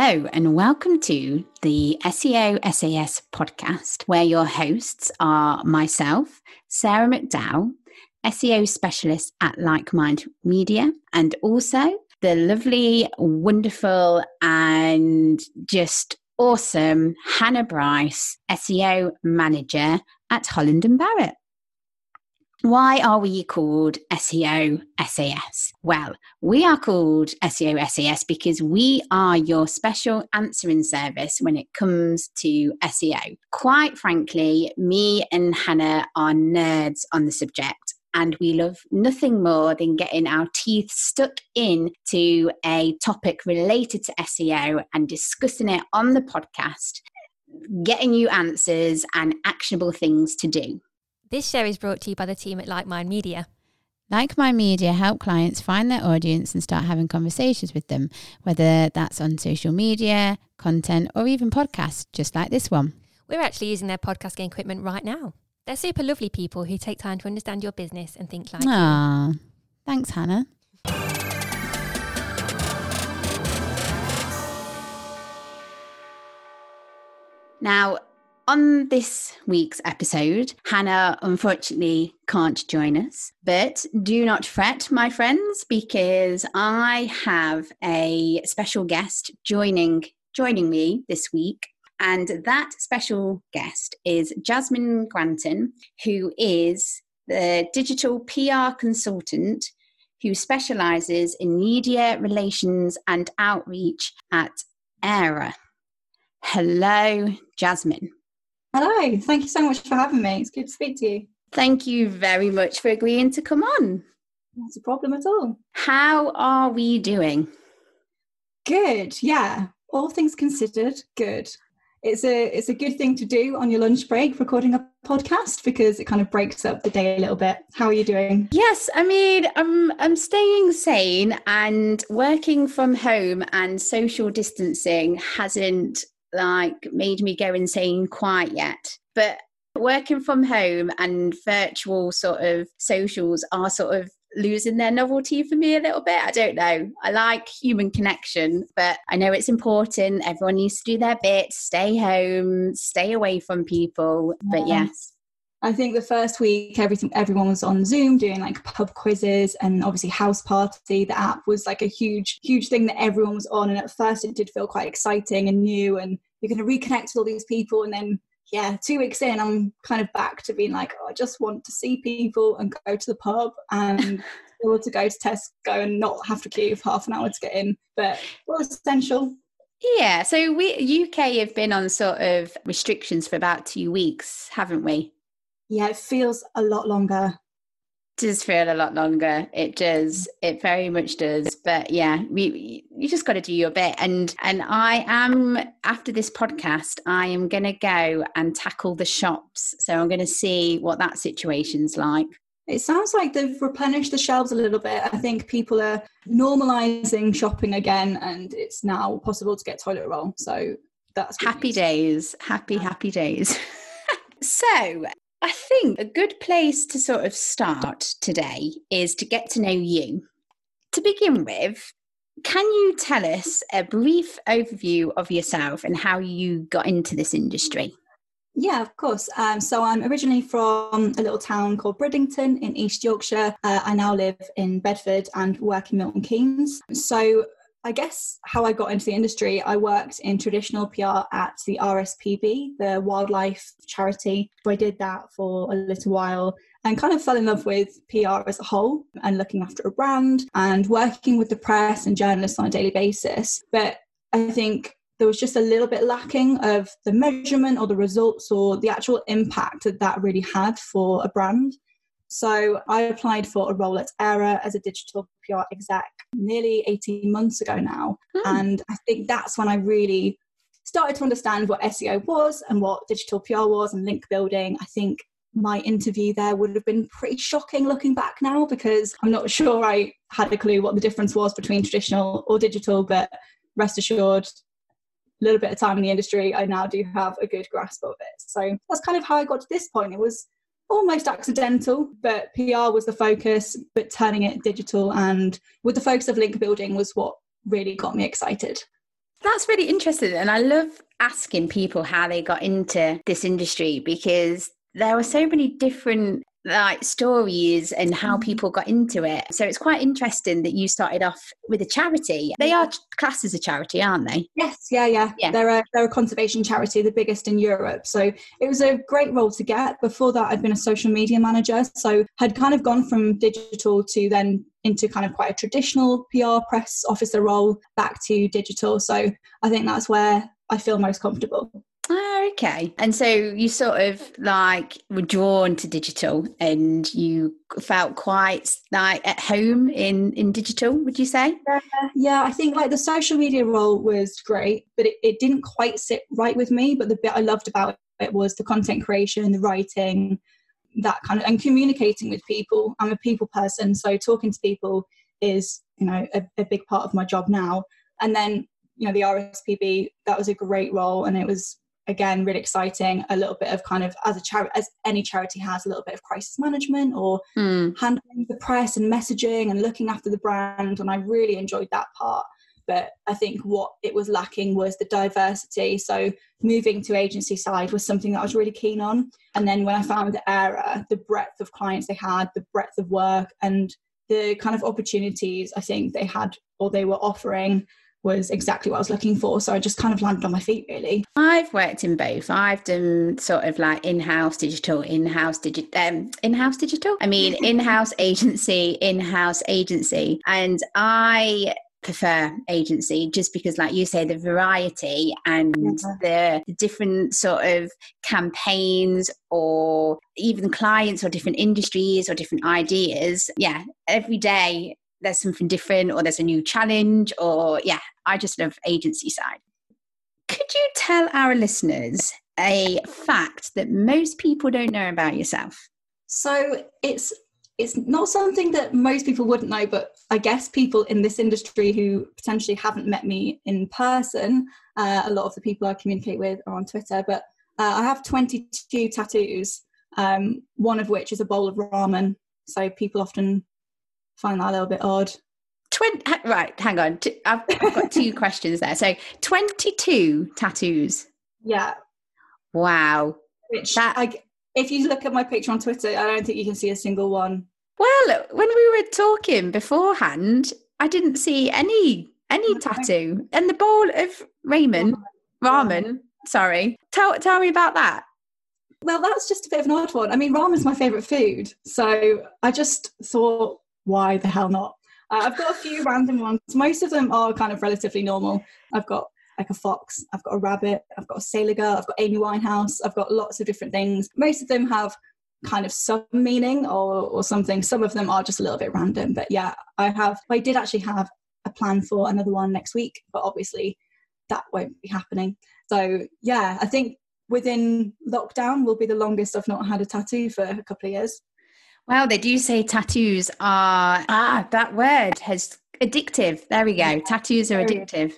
Hello, and welcome to the SEO SAS podcast, where your hosts are myself, Sarah McDowell, SEO specialist at Like Mind Media, and also the lovely, wonderful, and just awesome Hannah Bryce, SEO manager at Holland and Barrett. Why are we called SEO SAS? Well, we are called SEO SAS because we are your special answering service when it comes to SEO. Quite frankly, me and Hannah are nerds on the subject and we love nothing more than getting our teeth stuck into a topic related to SEO and discussing it on the podcast, getting you answers and actionable things to do. This show is brought to you by the team at Like Mind Media. Like Mind Media help clients find their audience and start having conversations with them, whether that's on social media, content, or even podcasts, just like this one. We're actually using their podcasting equipment right now. They're super lovely people who take time to understand your business and think like Aww. you. Thanks, Hannah. Now, on this week's episode, Hannah unfortunately can't join us, but do not fret, my friends, because I have a special guest joining joining me this week. And that special guest is Jasmine Granton, who is the digital PR consultant who specializes in media relations and outreach at Aira. Hello, Jasmine. Hello, thank you so much for having me. It's good to speak to you. Thank you very much for agreeing to come on. Not a problem at all. How are we doing? Good, yeah. All things considered, good. It's a it's a good thing to do on your lunch break, recording a podcast because it kind of breaks up the day a little bit. How are you doing? Yes, I mean, I'm I'm staying sane and working from home and social distancing hasn't like made me go insane quite yet. But working from home and virtual sort of socials are sort of losing their novelty for me a little bit. I don't know. I like human connection, but I know it's important. Everyone needs to do their bit, stay home, stay away from people. Yeah. But yes. I think the first week, everything everyone was on Zoom doing like pub quizzes and obviously House Party. The app was like a huge, huge thing that everyone was on, and at first it did feel quite exciting and new, and you're going to reconnect with all these people, and then yeah, two weeks in, I'm kind of back to being like, oh, I just want to see people and go to the pub and able to go to Tesco and not have to queue for half an hour to get in, but it was essential. Yeah, so we UK have been on sort of restrictions for about two weeks, haven't we? Yeah, it feels a lot longer. It does feel a lot longer. It does. It very much does. But yeah, we you just got to do your bit. And and I am after this podcast, I am going to go and tackle the shops. So I'm going to see what that situation's like. It sounds like they've replenished the shelves a little bit. I think people are normalizing shopping again, and it's now possible to get toilet roll. So that's happy news. days. Happy, yeah. happy days. so, I think a good place to sort of start today is to get to know you. To begin with, can you tell us a brief overview of yourself and how you got into this industry? Yeah, of course. Um, so I'm originally from a little town called Bridlington in East Yorkshire. Uh, I now live in Bedford and work in Milton Keynes. So I guess how I got into the industry, I worked in traditional PR at the RSPB, the wildlife charity. I did that for a little while and kind of fell in love with PR as a whole and looking after a brand and working with the press and journalists on a daily basis. But I think there was just a little bit lacking of the measurement or the results or the actual impact that that really had for a brand. So I applied for a role at Aira as a digital PR exec nearly 18 months ago now. Hmm. And I think that's when I really started to understand what SEO was and what digital PR was and link building. I think my interview there would have been pretty shocking looking back now because I'm not sure I had a clue what the difference was between traditional or digital, but rest assured, a little bit of time in the industry, I now do have a good grasp of it. So that's kind of how I got to this point. It was almost accidental, but PR was the focus, but turning it digital and with the focus of link building was what really got me excited. That's really interesting. And I love asking people how they got into this industry because there were so many different like stories and how mm-hmm. people got into it. So it's quite interesting that you started off with a charity. They are classed as a charity, aren't they? Yes, yeah, yeah. yeah. They're a they're a conservation charity, the biggest in Europe. So it was a great role to get. Before that I'd been a social media manager. So had kind of gone from digital to then into kind of quite a traditional PR press officer role back to digital. So I think that's where I feel most comfortable. Oh, okay. And so you sort of like were drawn to digital and you felt quite like at home in, in digital, would you say? Yeah, yeah, I think like the social media role was great, but it, it didn't quite sit right with me. But the bit I loved about it was the content creation, the writing, that kind of, and communicating with people. I'm a people person, so talking to people is, you know, a, a big part of my job now. And then you know the RSPB that was a great role and it was again really exciting a little bit of kind of as a charity as any charity has a little bit of crisis management or mm. handling the press and messaging and looking after the brand and i really enjoyed that part. But i think what it was lacking was the diversity. So moving to agency side was something that i was really keen on. And then when i found the Aira the breadth of clients they had the breadth of work and the kind of opportunities i think they had or they were offering was exactly what I was looking for. So I just kind of landed on my feet really. I've worked in both. I've done sort of like in-house digital, in-house digital, um, in-house digital. I mean, in-house agency, in-house agency, and I prefer agency just because like you say the variety and yeah. the, the, different sort of campaigns or even clients or different industries or different ideas yeah every day there's something different or there's a new challenge or yeah i just love agency side. Could you tell our listeners a fact that most people don't know about yourself? So it's it's not something that most people wouldn't know but i guess people in this industry who potentially haven't met me in person uh, a lot of the people i communicate with are on twitter but uh, i have 22 tattoos um, one of which is a bowl of ramen. So people often find that a little bit odd. 20, right, hang on. I've, I've got two questions there. So 22 tattoos. Yeah. Wow. Which, that, I, if you look at my picture on Twitter, I don't think you can see a single one. Well, when we were talking beforehand, I didn't see any any tattoo. And the bowl of oh ramen, ramen, sorry. Tell tell me about that. Well, that's just a bit of an odd one. I mean, ramen's my favourite food. So I just thought why the hell not? Uh, I've got a few random ones. Most of them are kind of relatively normal. I've got like a fox, I've got a rabbit, I've got a sailor girl, I've got Amy Winehouse, I've got lots of different things. Most of them have kind of some meaning or, or something. Some of them are just a little bit random. But yeah, I have, I did actually have a plan for another one next week, but obviously that won't be happening. So yeah, I think within lockdown will be the longest I've not had a tattoo for a couple of years. Wow, they do say tattoos are ah that word has addictive. There we go. Tattoos are addictive.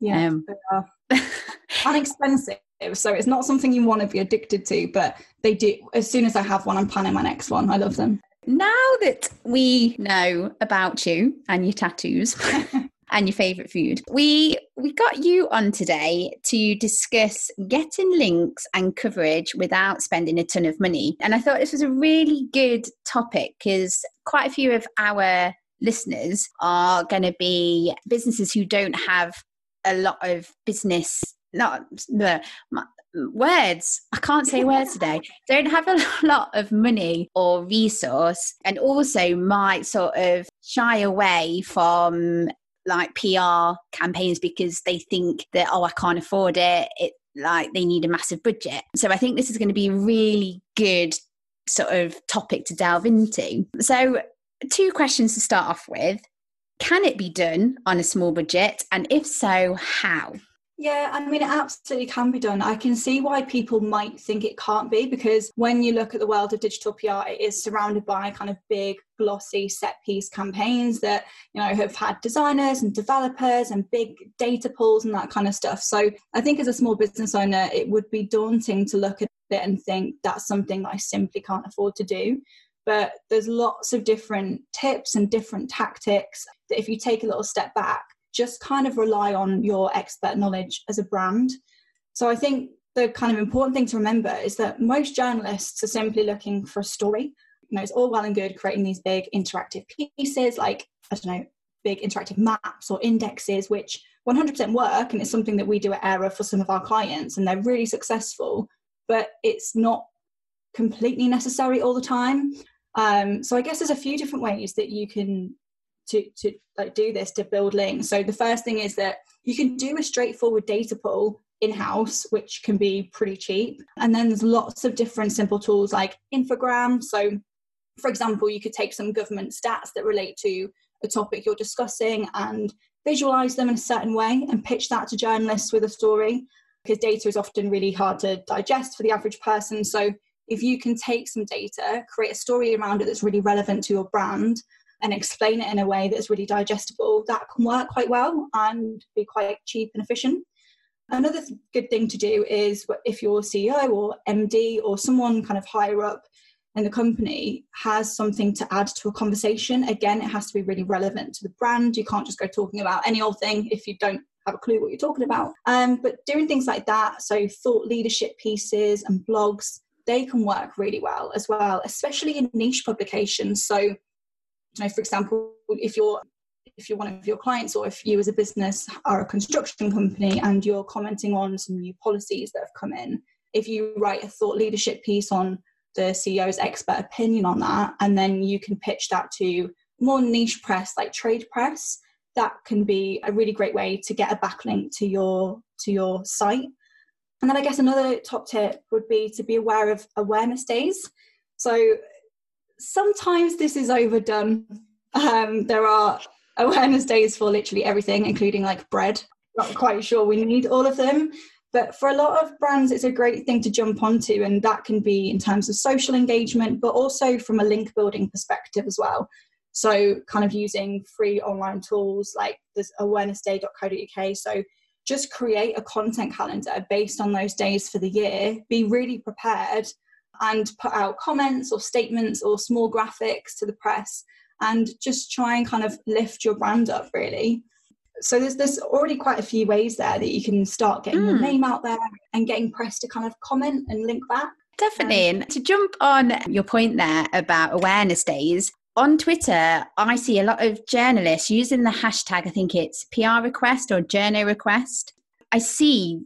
Yeah, um, they are. and expensive. So it's not something you want to be addicted to, but they do. As soon as I have one, I'm planning my next one. I love them. Now that we know about you and your tattoos, and your favorite food. We we got you on today to discuss getting links and coverage without spending a ton of money. And I thought this was a really good topic because quite a few of our listeners are going to be businesses who don't have a lot of business not the words i can't say words today don't have a lot of money or resource and also might sort of shy away from like PR campaigns because they think that, oh, I can't afford it. It like they need a massive budget. So I think this is going to be a really good sort of topic to delve into. So, two questions to start off with. Can it be done on a small budget? And if so, how? Yeah, I mean, it absolutely can be done. I can see why people might think it can't be because when you look at the world of digital PR, it is surrounded by kind of big, glossy set piece campaigns that, you know, have had designers and developers and big data pools and that kind of stuff. So I think as a small business owner, it would be daunting to look at it and think that's something that I simply can't afford to do. But there's lots of different tips and different tactics that if you take a little step back, just kind of rely on your expert knowledge as a brand. So I think the kind of important thing to remember is that most journalists are simply looking for a story. You know, it's all well and good creating these big interactive pieces like, I don't know, big interactive maps or indexes, which 100% work. And it's something that we do at Aira for some of our clients, and they're really successful, but it's not completely necessary all the time. Um, so I guess there's a few different ways that you can to to like do this to build links. So the first thing is that you can do a straightforward data pull in-house which can be pretty cheap. And then there's lots of different simple tools like infogram. So for example you could take some government stats that relate to a topic you're discussing and visualize them in a certain way and pitch that to journalists with a story because data is often really hard to digest for the average person. So if you can take some data create a story around it that's really relevant to your brand and explain it in a way that's really digestible that can work quite well and be quite cheap and efficient. Another th- good thing to do is if your ceo or md or someone kind of higher up in the company has something to add to a conversation again it has to be really relevant to the brand. You can't just go talking about any old thing if you don't have a clue what you're talking about. Um, but doing things like that so thought leadership pieces and blogs they can work really well as well especially in niche publications. So you know for example if you're if you're one of your clients or if you as a business are a construction company and you're commenting on some new policies that have come in if you write a thought leadership piece on the CEO's expert opinion on that, and then you can pitch that to more niche press like trade press. That can be a really great way to get a backlink to your to your site. And then I guess another top tip would be to be aware of awareness days. So sometimes this is overdone. Um, there are awareness days for literally everything, including like bread. Not quite sure we need all of them, but for a lot of brands, it's a great thing to jump onto, and that can be in terms of social engagement, but also from a link building perspective as well. So, kind of using free online tools like this awarenessday.co.uk. So, just create a content calendar based on those days for the year, be really prepared, and put out comments or statements or small graphics to the press, and just try and kind of lift your brand up really so there's there's already quite a few ways there that you can start getting mm. your hmm. name out there and getting press to kind of comment and link back. Definitely. Um, and to jump on your point there about awareness days, on Twitter, I see a lot of journalists using the hashtag, I think it's PR request or journo request. I see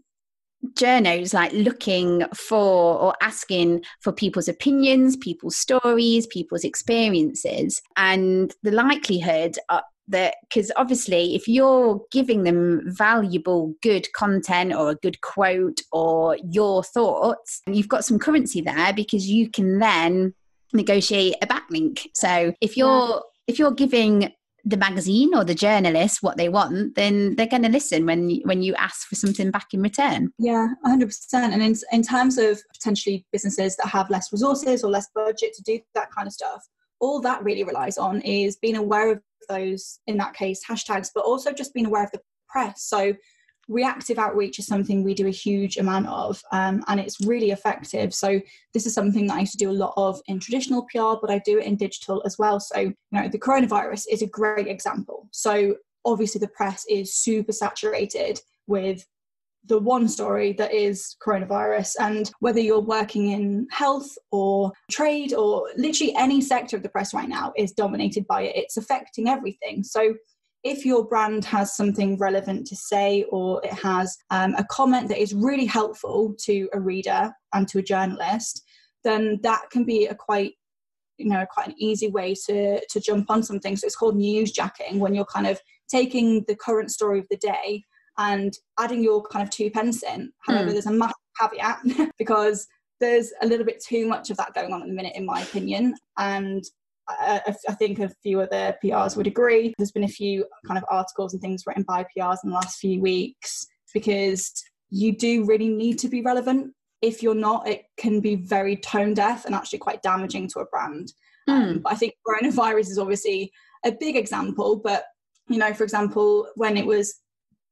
journos like looking for or asking for people's opinions, people's stories, people's experiences. And the likelihood uh, that because obviously if you're giving them valuable good content or a good quote or your thoughts you've got some currency there because you can then negotiate a backlink so if you're yeah. if you're giving the magazine or the journalist what they want then they're going to listen when when you ask for something back in return yeah 100% and in, in terms of potentially businesses that have less resources or less budget to do that kind of stuff all that really relies on is being aware of those, in that case, hashtags, but also just being aware of the press. So reactive outreach is something we do a huge amount of um, and it's really effective so this is something that i used to do a lot of in traditional pr but i do it in digital as well so you know the coronavirus is a great example so obviously the press is super saturated with the one story that is coronavirus. And whether you're working in health or trade or literally any sector of the press right now is dominated by it, it's affecting everything. So if your brand has something relevant to say or it has um, a comment that is really helpful to a reader and to a journalist, then that can be a quite you know quite an easy way to to jump on something so it's called newsjacking when you're kind of taking the current story of the day and adding your kind of two pence in. However, mm. there's a massive caveat because there's a little bit too much of that going on at the minute, in my opinion. And I, I, think a few other PRs would agree. There's been a few kind of articles and things written by PRs in the last few weeks because you do really need to be relevant. If you're not, it can be very tone deaf and actually quite damaging to a brand. Mm. Um, but I think coronavirus is obviously a big example. But you know, for example, when it was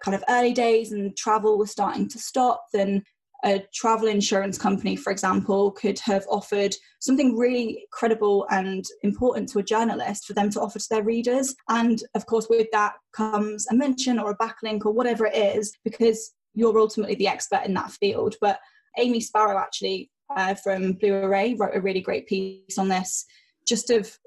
kind of early days and travel was starting to stop, then a travel insurance company, for example, could have offered something really credible and important to a journalist for them to offer to their readers. And of course, with that comes a mention or a backlink or whatever it is, because you're ultimately the expert in that field. But Amy Sparrow, actually, uh, from Blue Array, wrote a really great piece on this, just of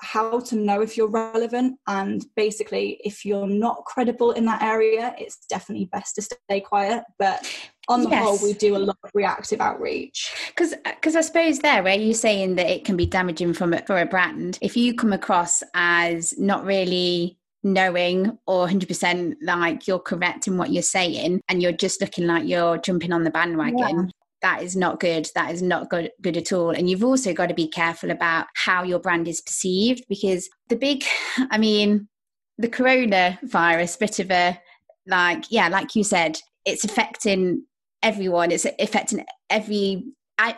how to know if you're relevant and basically if you're not credible in that area it's definitely best to stay quiet but on the yes. whole we do a lot of reactive outreach. Because because uh, i suppose there where you're saying that it can be damaging from it for a brand if you come across as not really knowing or 100% like you're correct in what you're saying and you're just looking like you're jumping on the bandwagon that is not good that is not good good at all. And you've also got to be careful about how your brand is perceived because the big i mean the coronavirus bit of a like yeah like you said it's affecting everyone it's affecting every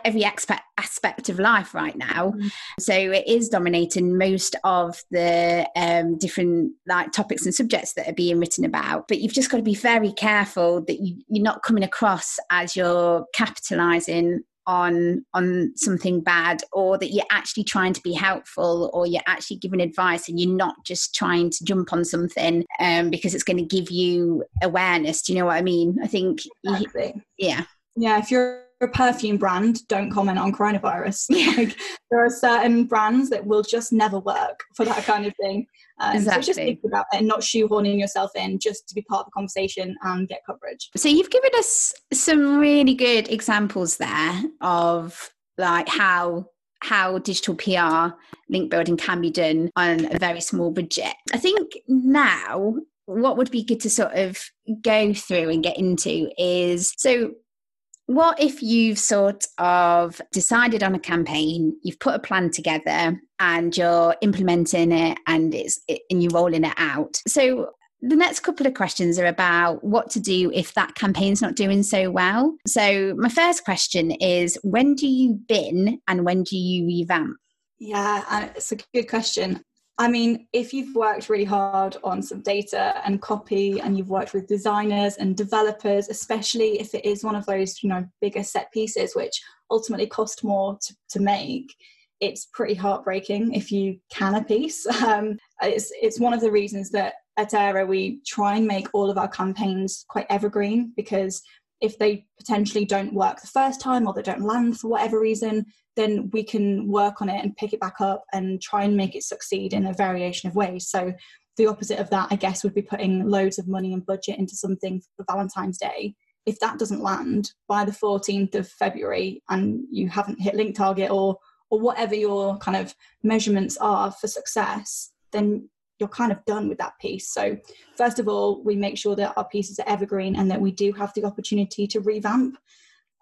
every aspect aspect of life right now. Mm. So it is dominating most of the um, different like topics and subjects that are being written about. But you've just got to be very careful that you, you're not coming across as you're capitalising on on something bad or that you're actually trying to be helpful or you're actually giving advice and you're not just trying to jump on something um, because it's going to give you awareness. Do you know what i mean? I think exactly. yeah. Yeah if you're a perfume brand, don't comment on coronavirus. like there are certain brands that will just never work for that kind of thing. Um, exactly. So just think about it and not shoehorning yourself in just to be part of the conversation and get coverage. So you've given us some really good examples there of like how how digital PR link building can be done on a very small budget. I think now what would be good to sort of go through and get into is so what if you've sort of decided on a campaign, you've put a plan together, and you're implementing it, and it's and you're rolling it out? So the next couple of questions are about what to do if that campaign's not doing so well. So my first question is, when do you bin and when do you revamp? Yeah, it's a good question. I mean, if you've worked really hard on some data and copy and you've worked with designers and developers, especially if it is one of those, you know, bigger set pieces which ultimately cost more to, to make, it's pretty heartbreaking if you can a piece. Um, it's, it's one of the reasons that at Aira we try and make all of our campaigns quite evergreen because if they potentially don't work the first time or they don't land for whatever reason, then we can work on it and pick it back up and try and make it succeed in a variation of ways. So the opposite of that, I guess, would be putting loads of money and budget into something for Valentine's Day. If that doesn't land by the 14th of February and you haven't hit link target or or whatever your kind of measurements are for success, then you're kind of done with that piece. So, first of all, we make sure that our pieces are evergreen and that we do have the opportunity to revamp.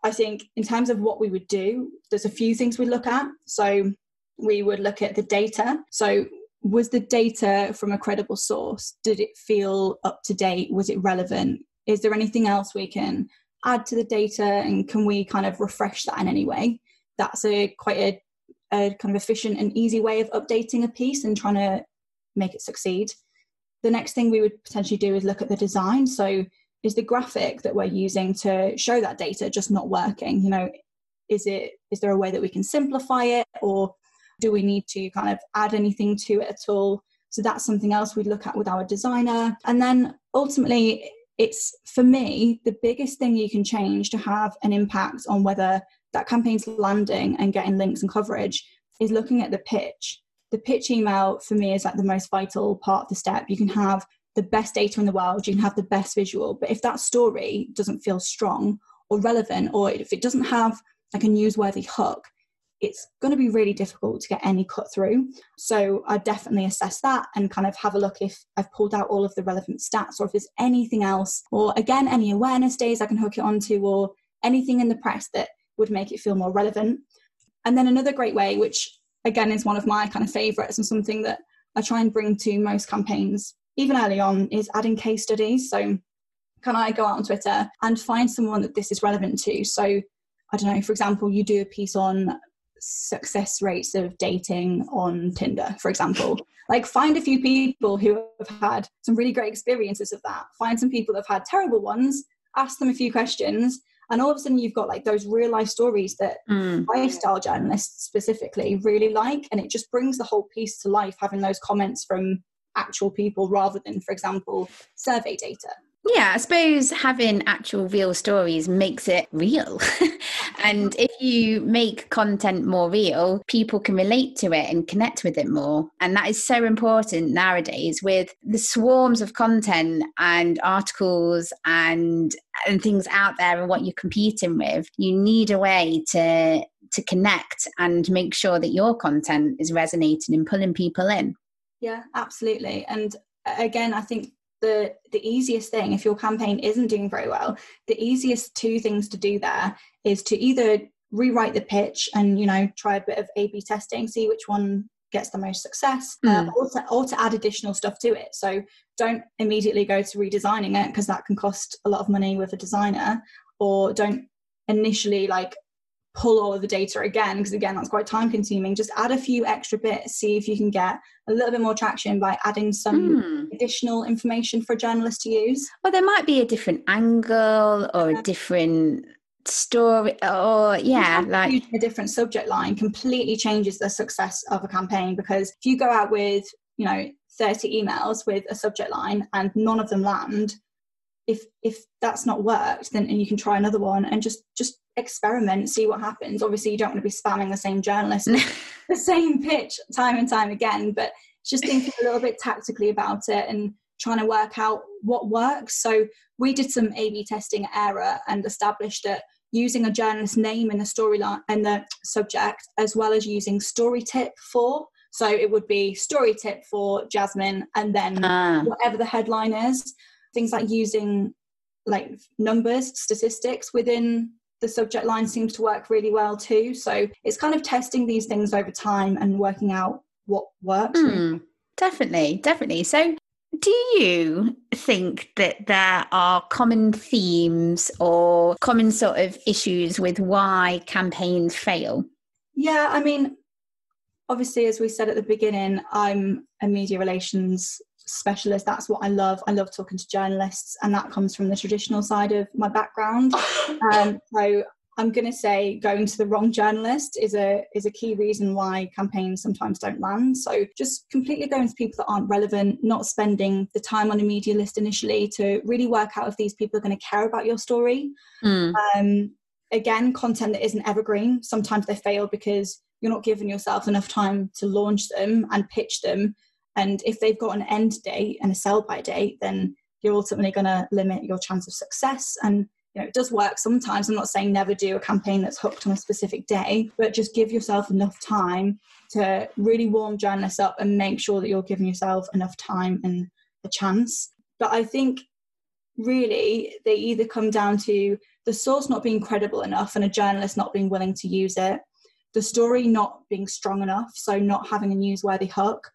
I think, in terms of what we would do, there's a few things we look at. So, we would look at the data. So, was the data from a credible source? Did it feel up to date? Was it relevant? Is there anything else we can add to the data and can we kind of refresh that in any way? That's a quite a, a kind of efficient and easy way of updating a piece and trying to make it succeed. The next thing we would potentially do is look at the design. So, is the graphic that we're using to show that data just not working? You know, is it is there a way that we can simplify it, or do we need to kind of add anything to it at all? So that's something else we'd look at with our designer. And then ultimately, it's for me the biggest thing you can change to have an impact on whether that campaign's landing and getting links and coverage is looking at the pitch the pitch email for me is like the most vital part of the step. You can have the best data in the world, you can have the best visual, but if that story doesn't feel strong or relevant, or if it doesn't have like a newsworthy hook, it's going to be really difficult to get any cut through. So I definitely assess that and kind of have a look if I've pulled out all of the relevant stats or if there's anything else, or again, any awareness days I can hook it onto, or anything in the press that would make it feel more relevant. And then another great way, which again is one of my kind of favorites and something that I try and bring to most campaigns, even early on, is adding case studies. So, can I go out on Twitter and find someone that this is relevant to? So, I don't know, for example, you do a piece on success rates of dating on Tinder, for example. like, find a few people who have had some really great experiences of that. Find some people that have had terrible ones, ask them a few questions, And all of a sudden, you've got like those real life stories that Mm. lifestyle journalists specifically really like. And it just brings the whole piece to life, having those comments from actual people rather than, for example, survey data. Yeah, I suppose having actual real stories makes it real. and if you make content more real, people can relate to it and connect with it more. And that is so important nowadays with the swarms of content and articles and and things out there and what you're competing with. You need a way to to connect and make sure that your content is resonating and pulling people in. Yeah, absolutely. And uh, again, I think the the easiest thing if your campaign isn't doing very well, the easiest two things to do there is to either rewrite the pitch and you know try a bit of A/B testing, see which one gets the most success, uh, Mm. or, to, or to add additional stuff to it. So don't immediately go to redesigning it because that can cost a lot of money with a designer, or don't initially like pull all of the data again because again that's quite time consuming just add a few extra bits see if you can get a little bit more traction by adding some Hmm. additional information for journalists to use. Well, there might be a different angle or a different story, or yeah, like a different subject line completely changes the success of a campaign because if you go out with you know 30 emails with a subject line and none of them land if if that's not worked then and you can try another one and just just experiment see what happens obviously you don't want to be spamming the same journalist the same pitch time and time again, but just thinking a little bit tactically about it and trying to work out what works. So we did some A/B testing Aira and established that using a journalist name in the storyline and the subject, as well as using story tip for. So it would be story tip for Jasmine, and then Ah, whatever the headline is. Things like using like numbers, statistics within the subject line seems to work really well too. So it's kind of testing these things over time and working out what works. hmm, definitely, definitely. So, do you think that there are common themes or common sort of issues with why campaigns fail? Yeah, I mean, obviously, as we said at the beginning, I'm a media relations specialist. That's what I love. I love talking to journalists, and that comes from the traditional side of my background. Um, so I'm going to say going to the wrong journalist is a is a key reason why campaigns sometimes don't land. So just completely going to people that aren't relevant, not spending the time on a media list initially to really work out if these people are going to care about your story. Hmm, Um, again, content that isn't evergreen. Sometimes they fail because you're not giving yourself enough time to launch them and pitch them. And if they've got an end date and a sell by date, then you're ultimately going to limit your chance of success. And you know, it does work sometimes. I'm not saying never do a campaign that's hooked on a specific day, but just give yourself enough time to really warm journalists up and make sure that you're giving yourself enough time and a chance. But I think really they either come down to the source not being credible enough and a journalist not being willing to use it, the story not being strong enough, so not having a newsworthy hook,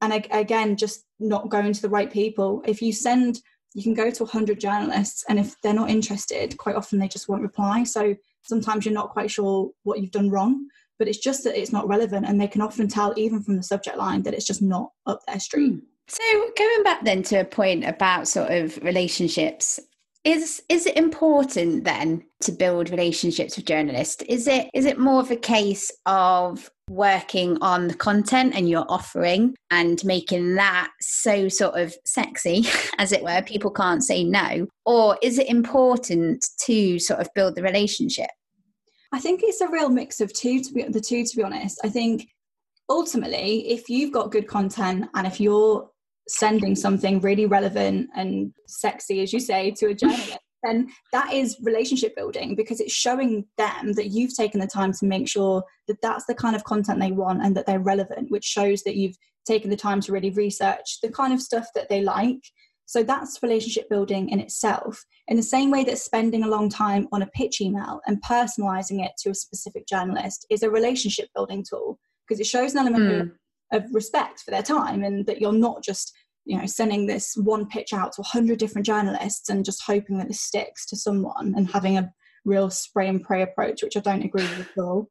and ag- again, just not going to the right people. If you send, you can go to 100 journalists, and if they're not interested, quite often they just won't reply. So sometimes you're not quite sure what you've done wrong, but it's just that it's not relevant, and they can often tell, even from the subject line, that it's just not up their street. Hmm. So going back then to a point about sort of relationships, is is it important then to build relationships with journalists? Is it is it more of a case of working on the content and your offering and making that so sort of sexy, as it were, people can't say no? Or is it important to sort of build the relationship? I think it's a real mix of two to be the two to be honest. I think ultimately if you've got good content and if you're sending something really relevant and sexy as you say to a journalist then that is relationship building because it's showing them that you've taken the time to make sure that that's the kind of content they want and that they're relevant which shows that you've taken the time to really research the kind of stuff that they like so that's relationship building in itself in the same way that spending a long time on a pitch email and personalizing it to a specific journalist is a relationship building tool because it shows an element Hmm. Of, respect for their time and that you're not just you know sending this one pitch out to 100 different journalists and just hoping that it sticks to someone and having a real spray and pray approach which i don't agree with at all.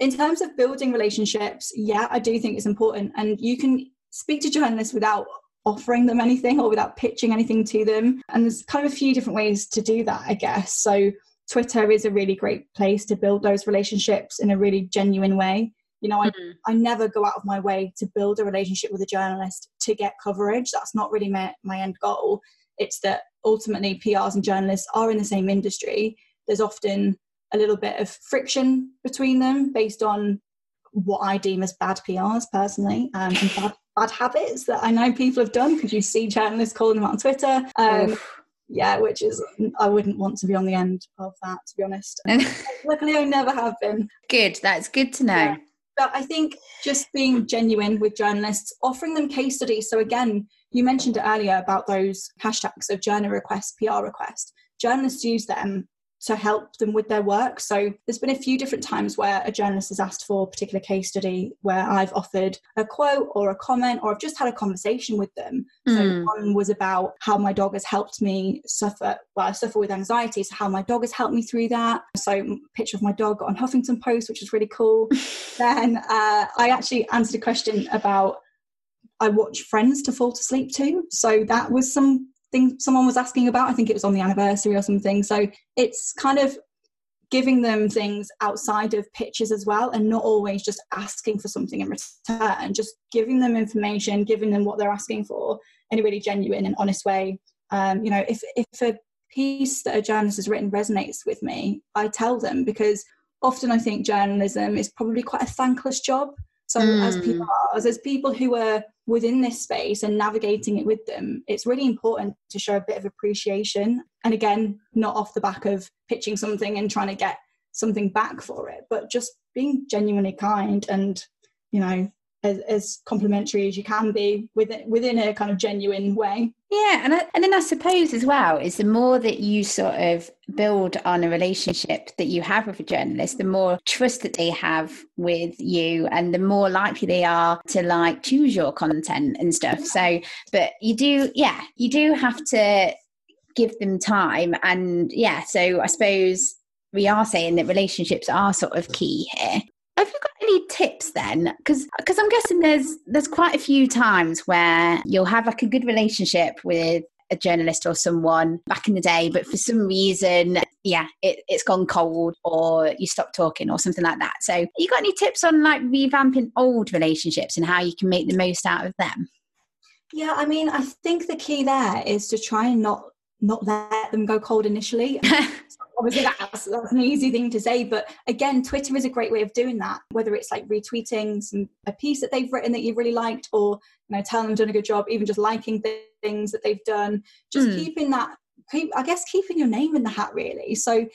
In terms of building relationships yeah i do think it's important. And you can speak to journalists without offering them anything or without pitching anything to them. And there's kind of a few different ways to do that i guess. So Twitter is a really great place to build those relationships in a really genuine way. You know, I, mm-hmm. I never go out of my way to build a relationship with a journalist to get coverage. That's not really my, my end goal. It's that ultimately PRs and journalists are in the same industry. There's often a little bit of friction between them based on what I deem as bad PRs personally um, and bad, bad habits that I know people have done because you see journalists calling them out on Twitter. Um, yeah, which is I wouldn't want to be on the end of that to be honest. Luckily, I never have been. Good, that's good to know. Yeah. I think just being genuine with journalists, offering them case studies. So again, you mentioned it earlier about those hashtags of journo request, PR request. Journalists use them to help them with their work. So there's been a few different times where a journalist has asked for a particular case study where I've offered a quote or a comment or I've just had a conversation with them. Mm. So hmm. one was about how my dog has helped me suffer, well, I suffer with anxiety, so how my dog has helped me through that. So picture of my dog on Huffington Post, which is really cool. then uh, I actually answered a question about I watch Friends to fall to sleep to. So that was some thing someone was asking about. I think it was on the anniversary or something. So it's kind of giving them things outside of pitches as well and not always just asking for something in return just giving them information giving them what they're asking for in a really genuine and honest way um, you know if, if a piece that a journalist has written resonates with me i tell them because often i think journalism is probably quite a thankless job so mm. as people as, as people who are within this space and navigating it with them, it's really important to show a bit of appreciation. And again, not off the back of pitching something and trying to get something back for it, but just being genuinely kind and, you know, as, as complimentary as you can be within within a kind of genuine way. Yeah, and I, and then I suppose as well is the more that you sort of build on a relationship that you have with a journalist, the more trust that they have with you, and the more likely they are to like choose your content and stuff. So, but you do, yeah, you do have to give them time, and yeah. So I suppose we are saying that relationships are sort of key here have you got any tips then? Because because I'm guessing there's there's quite a few times where you'll have like a good relationship with a journalist or someone back in the day, but for some reason, yeah, it, it's gone cold or you stop talking or something like that. So, you got any tips on like revamping old relationships and how you can make the most out of them? Yeah, I mean, I think the key there is to try and not not let them go cold initially. obviously that's, that's an easy thing to say but again twitter is a great way of doing that whether it's like retweeting some a piece that they've written that you really liked or you know telling them done a good job even just liking things that they've done just mm. keeping that keep, i guess keeping your name in the hat really. So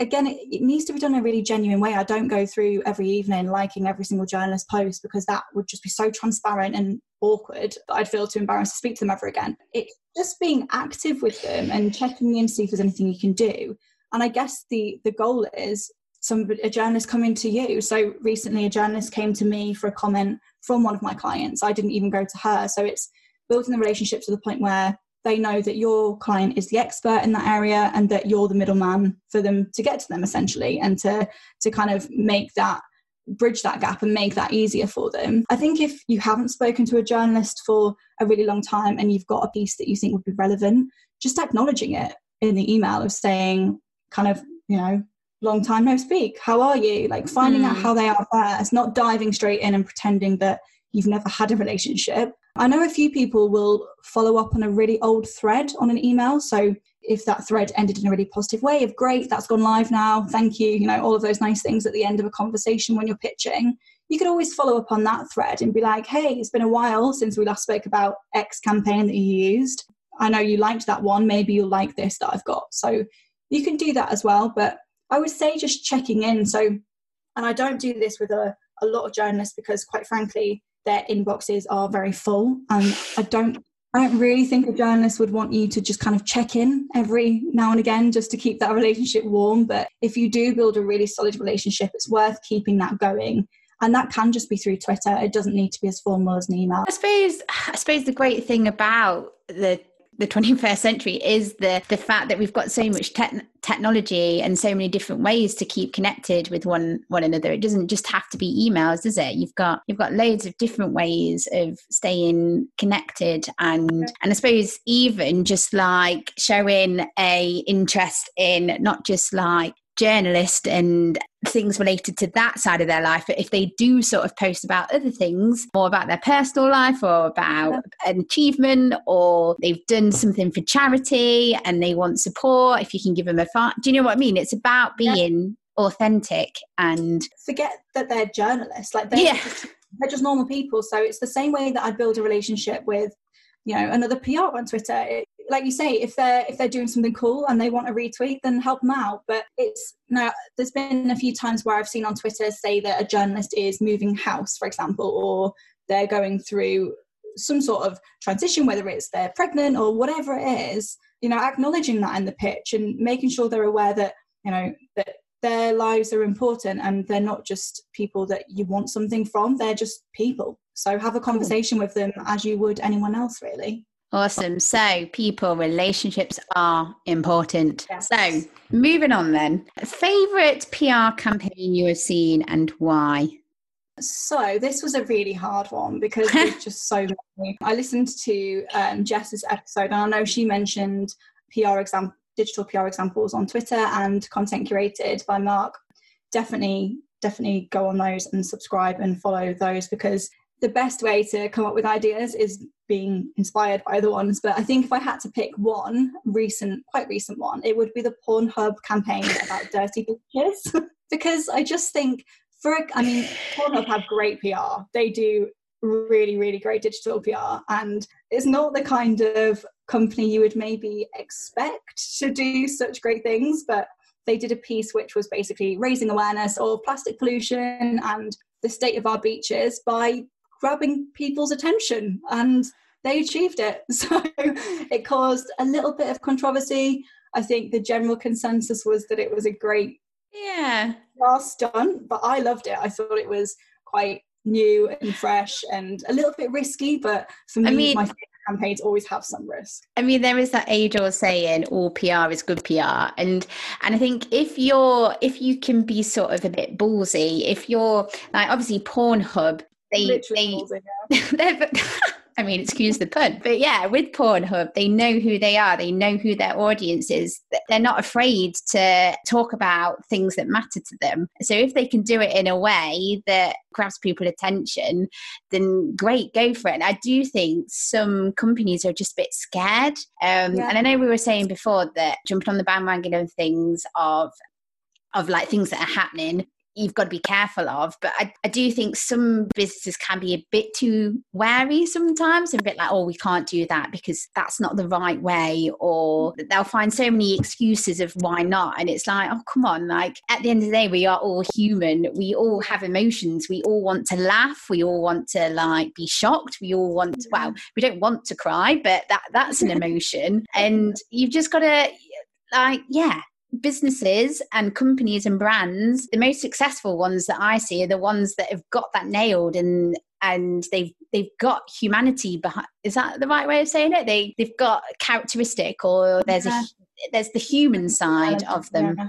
again it, it, needs to be done in a really genuine way. I don't go through every evening liking every single journalist post because that would just be so transparent and awkward that i'd feel too embarrassed to speak to them ever again. It's just being active with them and checking in to see if there's anything you can do and I guess the the goal is some a journalist coming to you. So recently, a journalist came to me for a comment from one of my clients. I didn't even go to her. So it's building the relationship to the point where they know that your client is the expert in that area and that you're the middleman for them to get to them essentially and to to kind of make that bridge that gap and make that easier for them. I think if you haven't spoken to a journalist for a really long time and you've got a piece that you think would be relevant, just acknowledging it in the email of saying, kind of, you know, long time no speak. How are you? Like finding mm. out hmm. how they are first, not diving straight in and pretending that you've never had a relationship. I know a few people will follow up on a really old thread on an email. So if that thread ended in a really positive way of great, that's gone live now, thank you, you know, all of those nice things at the end of a conversation when you're pitching, you could always follow up on that thread and be like, hey, it's been a while since we last spoke about X campaign that you used. I know you liked that one, maybe you'll like this that I've got. So you can do that as well. But I would say just checking in. So, and I don't do this with a, a lot of journalists because, quite frankly, their inboxes are very full. And I don't I don't really think a journalist would want you to just kind of check in every now and again just to keep that relationship warm. But if you do build a really solid relationship, it's worth keeping that going. And that can just be through Twitter. It doesn't need to be as formal as an email. I suppose I suppose the great thing about the the 21st century is the the fact that we've got so much te- technology and so many different ways to keep connected with one one another. It doesn't just have to be emails does it? You've got you've got loads of different ways of staying connected and and i suppose even just like showing a interest in not just like journalist and things related to that side of their life. But if they do sort of post about other things, more about their personal life or about an achievement, or they've done something for charity and they want support, if you can give them a fart, do you know what I mean? It's about being yeah. authentic and forget that they're journalists. Like they're, yeah. just, they're just normal people. So it's the same way that I build a relationship with you know another PR on Twitter. It, like you say, if they're if they're doing something cool and they want a retweet, then help them out. But it's now there's been a few times where I've seen on Twitter say that a journalist is moving house, for example, or they're going through some sort of transition, whether it's they're pregnant or whatever it is. You know, acknowledging that in the pitch and making sure they're aware that you know that their lives are important and they're not just people that you want something from. They're just people. So have a conversation with them as you would anyone else, really. Awesome. So, people, relationships are important. Yes. So, moving on then. Favorite PR campaign you have seen and why? So, this was a really hard one because there's just so many. I listened to um, Jess's episode and I know she mentioned PR example, digital PR examples on Twitter and content curated by Mark. Definitely, definitely go on those and subscribe and follow those because the best way to come up with ideas is being inspired by other ones. But I think if I had to pick one recent, quite recent one, it would be the Pornhub campaign about dirty bitches. because I just think for, I mean, Pornhub have great PR. They do really, really great digital PR. And it's not the kind of company you would maybe expect to do such great things, but they did a piece which was basically raising awareness of plastic pollution and the state of our beaches by grabbing people's attention and they achieved it. So it caused a little bit of controversy. I think the general consensus was that it was a great yeah last stunt, but I loved it. I thought it was quite new and fresh and a little bit risky, but for me, I mean, my campaigns always have some risk. I mean, there is that age-old saying, "All PR is good PR," and and I think if you're if you can be sort of a bit ballsy, if you're like obviously Pornhub they, they they're I mean, excuse the pun, but yeah, with Pornhub, they know who they are. They know who their audience is. They're not afraid to talk about things that matter to them. So if they can do it in a way that grabs people attention, then great, go for it. And I do think some companies are just a bit scared. Um, yeah. And I know we were saying before that jumping on the bandwagon of things of of like things that are happening you've got to be careful of. But I, I, do think some businesses can be a bit too wary sometimes and a bit like, oh, we can't do that because that's not the right way, or they'll find so many excuses of why not. And it's like, oh, come on, like at the end of the day, we are all human. We all have emotions. We all want to laugh. We all want to like be shocked. We all want, to, well, mm-hmm. we don't want to cry, but that that's an emotion. and you've just got to, like, yeah, businesses and companies and brands, the most successful ones that I see are the ones that have got that nailed and and they've they've got humanity behind is that the right way of saying it? They they've got characteristic or there's yeah. a there's the human side of them. Yeah.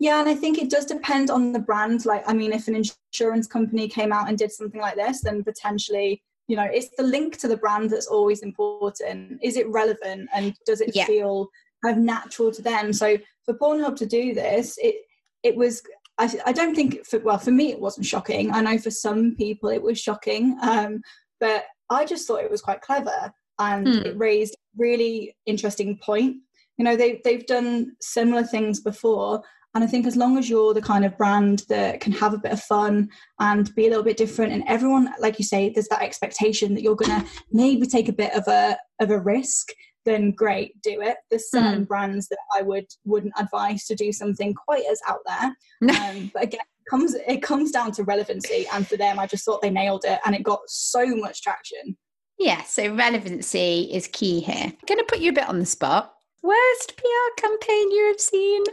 Yeah, and I think it does depend on the brand. Like, I mean, if an insurance company came out and did something like this, then potentially, you know, it's the link to the brand that's always important. Is it relevant and does it yeah. feel kind of natural to them? So for Pornhub to do this, it it was. I, I don't think for well for me it wasn't shocking. I know for some people it was shocking, um, but I just thought it was quite clever and hmm. it raised really interesting point. You know they they've done similar things before, and I think as long as you're the kind of brand that can have a bit of fun and be a little bit different, and everyone, like you say, there's that expectation that you're going to maybe take a bit of a of a risk then great, do it. There's certain mm. brands that I would wouldn't advise to do something quite as out there. Um, but again, it comes it comes down to relevancy, and for them, I just thought they nailed it, and it got so much traction. Yeah, so relevancy is key here. I'm going to put you a bit on the spot. Worst PR campaign you have seen?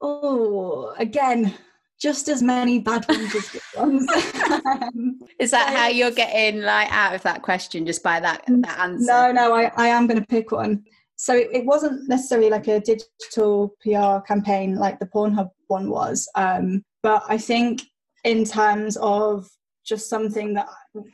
Oh, again, just as many bad ones as good ones. Is that how you're getting like out of that question just by that that answer? No, no, I, I am going to pick one. so it, it, wasn't necessarily like a digital PR campaign like the Pornhub one was, um, but I think in terms of just something that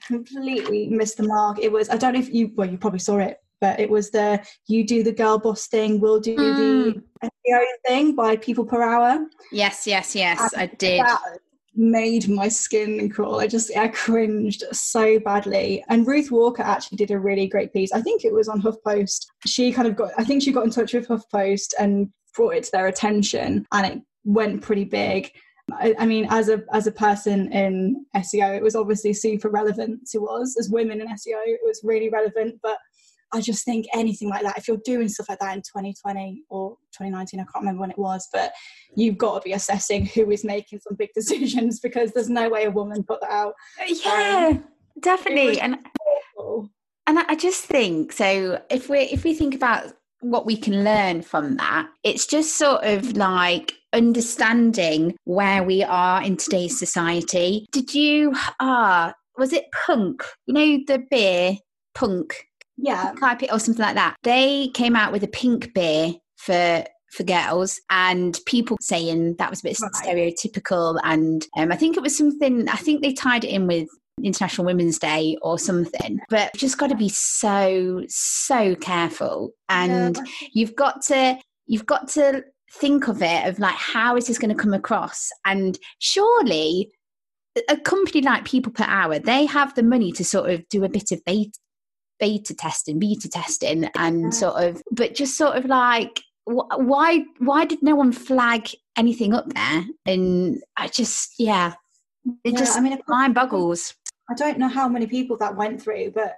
completely missed the mark, it was I don't know if you well you probably saw it, but it was the you do the girl boss thing, we'll do mm. the SEO thing by people per hour. Yes, yes, yes, and I did. That, made my skin crawl. I just I cringed so badly. And Ruth Walker actually did a really great piece. I think it was on HuffPost. She kind of got I think she got in touch with HuffPost and brought it to their attention and it went pretty big. I, I mean, as a as a person in SEO, it was obviously super relevant to us as women in SEO. It was really relevant, but I just think anything like that, if you're doing stuff like that in 2020 or 2019, I can't remember when it was, but you've got to be assessing who is making some big decisions because there's no way a woman put that out. Yeah, um, definitely. And and I just think so. If we if we think about what we can learn from that, it's just sort of like understanding where we are in today's society. Did you ah? Uh, was it punk? You know the beer punk yeah, or something like that. They came out with a pink beer for for girls and people saying that was a bit right. stereotypical and um, i think it was something i think they tied it in with international women's day or something but just got to be so so careful and yeah. you've got to you've got to think of it of like how is this going to come across and surely a company like people per hour they have the money to sort of do a bit of bait beta testing, beta testing, and sort of, but just sort of like, why why did no one flag anything up there? And I just, yeah, it yeah, just I mean, mind boggles. I don't know how many people that went through, but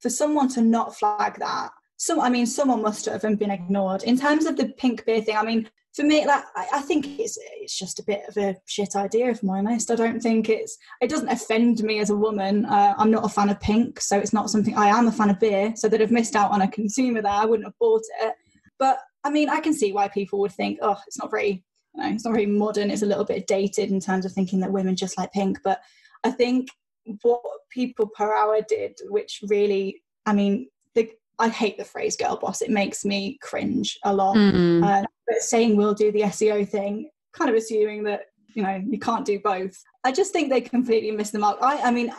for someone to not flag that, some, I mean, someone must have been ignored. In terms of the pink beer thing, I mean, for me, like I, think it's it's just a bit of a shit idea, if I'm honest. I don't think it's it doesn't offend me as a woman. Uh, I'm not a fan of pink, so it's not something I am a fan of beer. So that I've missed out on a consumer there, I wouldn't have bought it. But I mean, I can see why people would think, oh, it's not very, you know, it's not very modern. It's a little bit dated in terms of thinking that women just like pink. But I think what people per hour did, which really, I mean, I hate the phrase girl boss. It makes me cringe a lot. Mm-hmm. Uh, but saying we'll do the SEO thing, kind of assuming that you know you can't do both. I just think they completely missed the mark. I, I mean,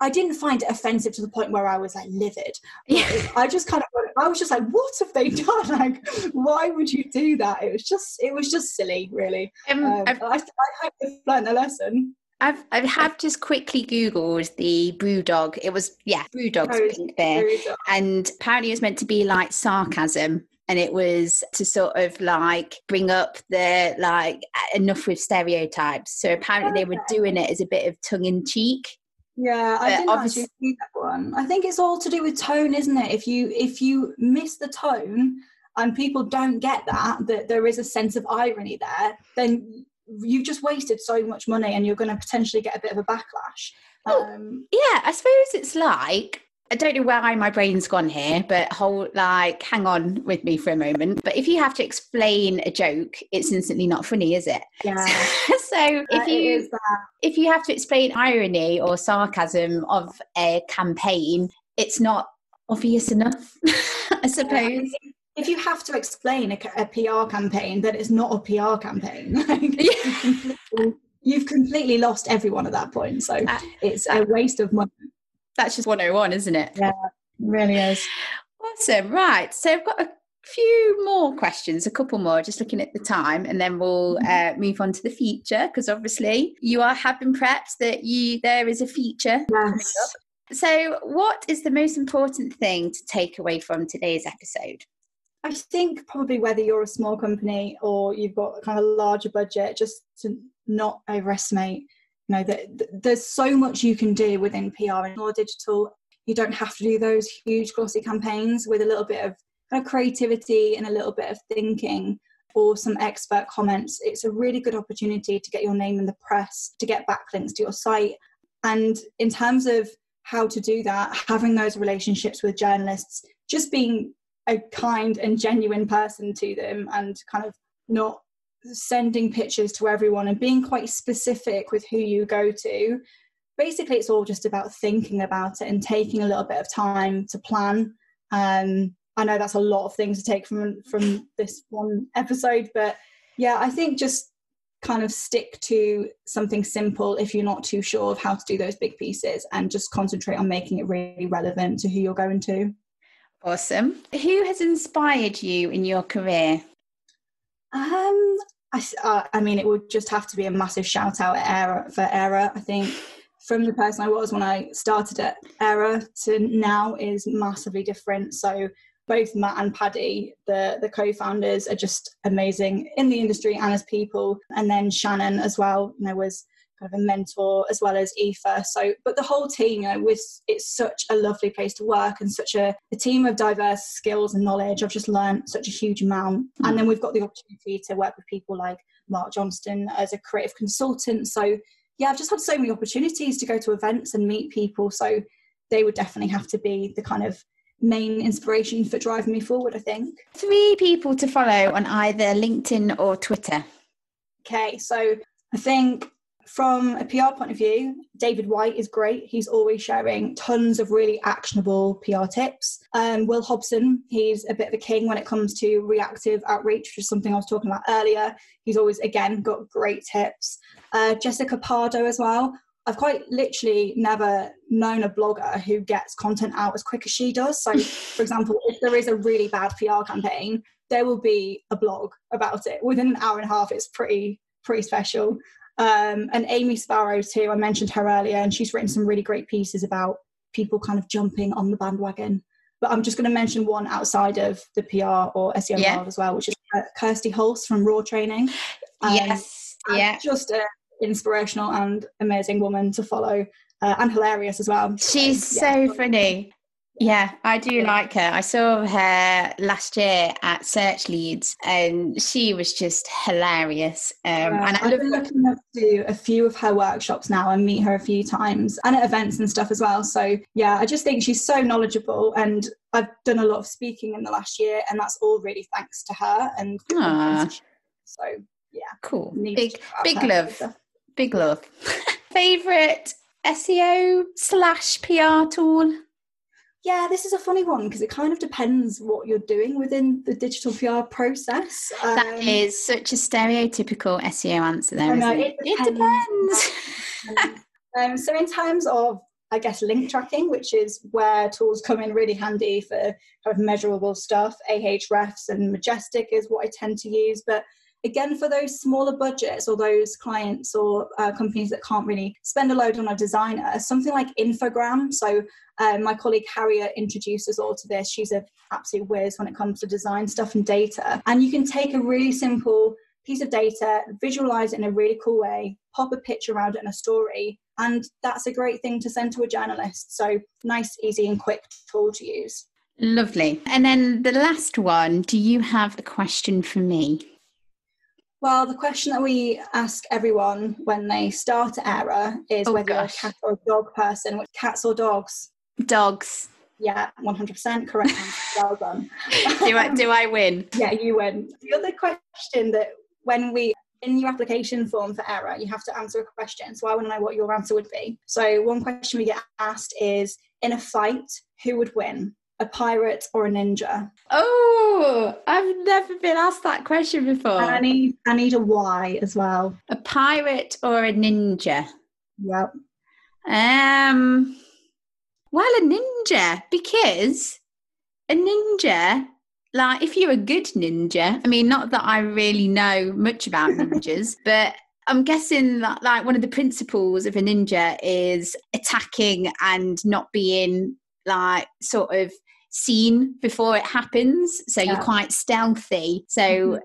I didn't find it offensive to the point where I was like livid. Yeah. I just kind of, I was just like, what have they done? Like, why would you do that? It was just, it was just silly, really. Um, um, I, I hope they've learned a lesson. I've I have just quickly googled the BrewDog. It was yeah, BrewDog's oh, pink bear, and apparently it was meant to be like sarcasm, and it was to sort of like bring up the like enough with stereotypes. So apparently they were doing it as a bit of tongue in cheek. Yeah, I didn't actually see that one. I think it's all to do with tone, isn't it? If you if you miss the tone and people don't get that that there is a sense of irony there, then you've just wasted so much money and you're going to potentially get a bit of a backlash. Um, yeah, I suppose it's like I don't know why my brain's gone here, but hold like hang on with me for a moment. But if you have to explain a joke, it's instantly not funny, is it? Yeah. so if you if you have to explain irony or sarcasm of a campaign, it's not obvious enough, I suppose. Yeah if you have to explain a, a, PR campaign that it's not a PR campaign, like, you've, completely, you've, completely, lost everyone at that point. So uh, it's a waste of money. That's just 101, isn't it? Yeah, it really is. Awesome. Right. So I've got a few more questions, a couple more, just looking at the time, and then we'll mm-hmm. uh, move on to the feature because obviously you are having been prepped that you there is a feature. Yes. So, what is the most important thing to take away from today's episode? I think probably whether you're a small company or you've got kind of a larger budget, just to not overestimate, you know, that there's so much you can do within PR and more digital. You don't have to do those huge glossy campaigns with a little bit of kind of creativity and a little bit of thinking or some expert comments. It's a really good opportunity to get your name in the press, to get backlinks to your site. And in terms of how to do that, having those relationships with journalists, just being a kind and genuine person to them and kind of not sending pictures to everyone and being quite specific with who you go to. Basically, it's all just about thinking about it and taking a little bit of time to plan. Um, I know that's a lot of things to take from from this one episode, but yeah, I think just kind of stick to something simple if you're not too sure of how to do those big pieces and just concentrate on making it really relevant to who you're going to. Awesome. Who has inspired you in your career? Um, I, uh, I mean, it would just have to be a massive shout out Aira for Aira. I think from the person I was when I started at Aira to now is massively different. So both Matt and Paddy, the the co-founders, are just amazing in the industry and as people. And then Shannon as well, know, was kind of a mentor as well as Aoife. So, but the whole team, you know, was it's such a lovely place to work and such a, a team of diverse skills and knowledge. I've just learned such a huge amount. Mm. And then we've got the opportunity to work with people like Mark Johnstone as a creative consultant. So yeah, I've just had so many opportunities to go to events and meet people. So they would definitely have to be the kind of main inspiration for driving me forward, I think. Three people to follow on either LinkedIn or Twitter. Okay, so I think from a PR point of view, David White is great. He's always sharing tons of really actionable PR tips. Um, Will Hobson, he's a bit of a king when it comes to reactive outreach, which is something I was talking about earlier. He's always, again, got great tips. Uh, Jessica Pardo as well. I've quite literally never known a blogger who gets content out as quick as she does. So, for example, if there is a really bad PR campaign, there will be a blog about it within an hour and a half. It's pretty pretty special. Um, and Amy Sparrow too. I mentioned her earlier, and she's written some really great pieces about people kind of jumping on the bandwagon. But I'm just going to mention one outside of the PR or SEO yeah. world as well, which is uh, Kirsty Hulse from Roar Training. Um, yes, yeah, just an inspirational and amazing woman to follow. Uh, and hilarious as well. She's so, yeah. so funny. Yeah, I do like her. I saw her last year at Search Leeds, and she was just hilarious. Um, yeah, and I have been looking up to do a few of her workshops now and meet her a few times, and at events and stuff as well. So yeah, I just think she's so knowledgeable, and I've done a lot of speaking in the last year, and that's all really thanks to her. And so yeah, cool. Big big love, big love. Favorite SEO slash PR tool yeah, this is a funny one because it kind of depends what you're doing within the digital PR process. Um, that is such a stereotypical SEO answer there. Know, it? It depends. It depends. um, so, in terms of, I guess, link tracking, which is where tools come in really handy for kind of measurable stuff, Ahrefs and Majestic is what I tend to use. But again for those smaller budgets or those clients or uh, companies that can't really spend a load on a designer something like infogram. So um, my colleague harriet introduces us all to this. She's an absolute whiz when it comes to design stuff and data. And you can take a really simple piece of data visualize it in a really cool way pop a picture around it in a story and that's a great thing to send to a journalist. So nice easy and quick tool to use. Lovely. And then the last one do you have a question for me well, the question that we ask everyone when they start at Aira is oh, whether gosh. you're a cat or a dog person. Which cats or dogs? Dogs. Yeah, 100% correct. well done. do, I, do I win? yeah, you win. The other question that when we in your application form for Aira, you have to answer a question. So I want to know what your answer would be. So one question we get asked is in a fight, who would win? A pirate or a ninja? Oh, I've never been asked that question before. And I need I need a why as well. A pirate or a ninja? Yep. Um well a ninja because a ninja like if you're a good ninja, I mean not that I really know much about ninjas, but I'm guessing that like one of the principles of a ninja is attacking and not being like sort of seen before it happens. So yeah. you're quite stealthy. So mm-hmm.